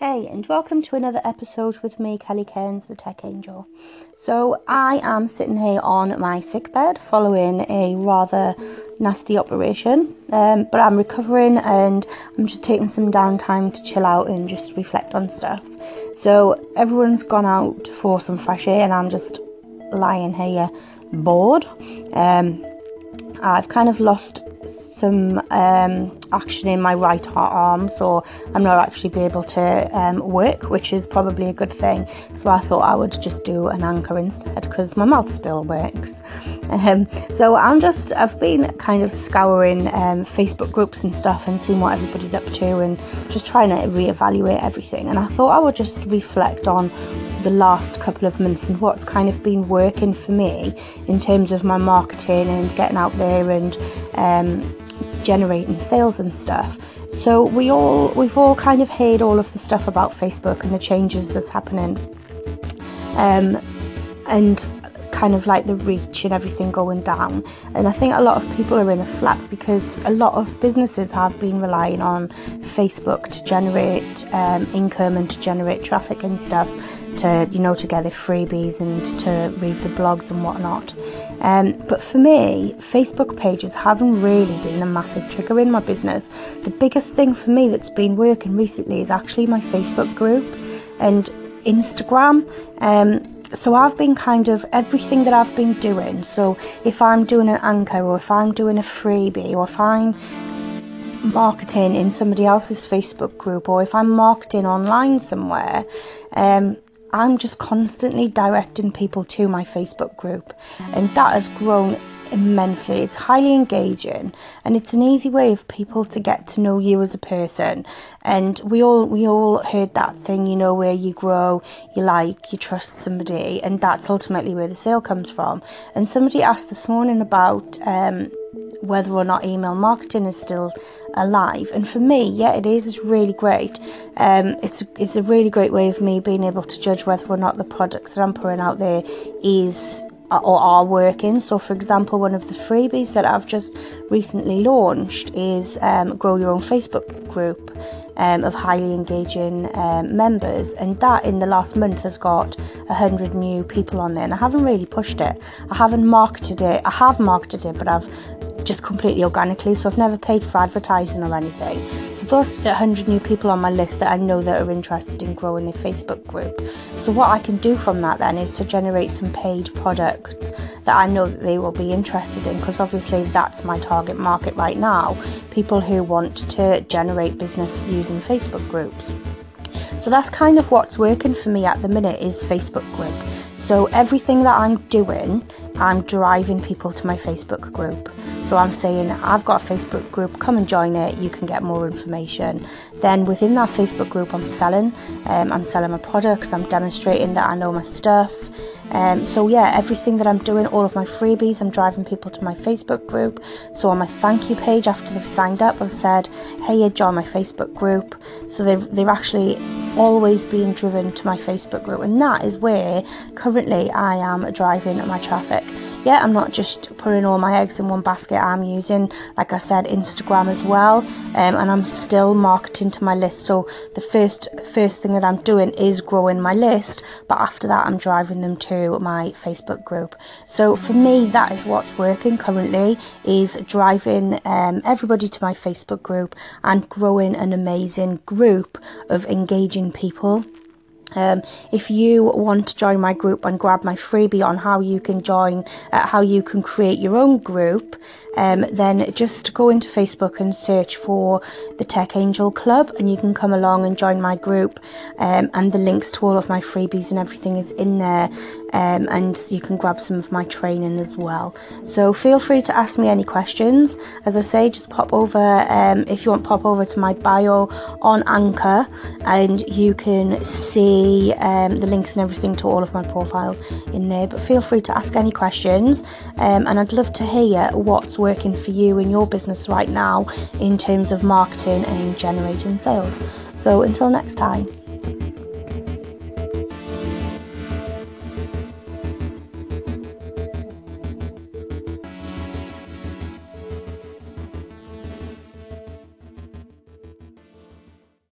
Hey, and welcome to another episode with me, Kelly Cairns, the Tech Angel. So, I am sitting here on my sick bed following a rather nasty operation, um, but I'm recovering and I'm just taking some downtime to chill out and just reflect on stuff. So, everyone's gone out for some fresh air, and I'm just lying here bored. Um, I've kind of lost some um, action in my right arm, so I'm not actually be able to um, work, which is probably a good thing. So I thought I would just do an anchor instead because my mouth still works. Um, so I'm just I've been kind of scouring um, Facebook groups and stuff and seeing what everybody's up to and just trying to reevaluate everything. And I thought I would just reflect on the last couple of months and what's kind of been working for me in terms of my marketing and getting out there and um, generating sales and stuff. So we all we've all kind of heard all of the stuff about Facebook and the changes that's happening, um, and kind of like the reach and everything going down. And I think a lot of people are in a flap because a lot of businesses have been relying on Facebook to generate um, income and to generate traffic and stuff to you know to get the freebies and to read the blogs and whatnot. Um, but for me, Facebook pages haven't really been a massive trigger in my business. The biggest thing for me that's been working recently is actually my Facebook group and Instagram. Um, so I've been kind of everything that I've been doing. So if I'm doing an anchor or if I'm doing a freebie or if I'm marketing in somebody else's Facebook group or if I'm marketing online somewhere, um, I'm just constantly directing people to my Facebook group, and that has grown immensely. It's highly engaging and it's an easy way of people to get to know you as a person. And we all we all heard that thing, you know, where you grow, you like, you trust somebody, and that's ultimately where the sale comes from. And somebody asked this morning about um, whether or not email marketing is still alive. And for me, yeah, it is. It's really great. Um, it's it's a really great way of me being able to judge whether or not the products that I'm putting out there is or are working. So, for example, one of the freebies that I've just recently launched is um, Grow Your Own Facebook group um, of highly engaging um, members, and that in the last month has got a hundred new people on there. And I haven't really pushed it. I haven't marketed it. I have marketed it, but I've just completely organically. So I've never paid for advertising or anything. So those 100 new people on my list that I know that are interested in growing a Facebook group. So what I can do from that then is to generate some paid products that I know that they will be interested in because obviously that's my target market right now. People who want to generate business using Facebook groups. So that's kind of what's working for me at the minute is Facebook group. So everything that I'm doing, I'm driving people to my Facebook group. So I'm saying, I've got a Facebook group, come and join it, you can get more information. Then within that Facebook group, I'm selling. Um, I'm selling my products, I'm demonstrating that I know my stuff. Um, so yeah, everything that I'm doing, all of my freebies, I'm driving people to my Facebook group. So on my thank you page after they've signed up, I've said, "Hey, you join my Facebook group." So they're they're actually always being driven to my Facebook group, and that is where currently I am driving my traffic yeah, I'm not just putting all my eggs in one basket. I'm using, like I said, Instagram as well, um, and I'm still marketing to my list. So the first first thing that I'm doing is growing my list, but after that, I'm driving them to my Facebook group. So for me, that is what's working currently: is driving um, everybody to my Facebook group and growing an amazing group of engaging people. Um, if you want to join my group and grab my freebie on how you can join, uh, how you can create your own group, um, then just go into Facebook and search for the Tech Angel Club, and you can come along and join my group. Um, and the links to all of my freebies and everything is in there um, and you can grab some of my training as well. So feel free to ask me any questions. As I say, just pop over um, if you want, pop over to my bio on Anchor, and you can see um, the links and everything to all of my profiles in there. But feel free to ask any questions, um, and I'd love to hear what's working for you in your business right now in terms of marketing and generating sales. So until next time.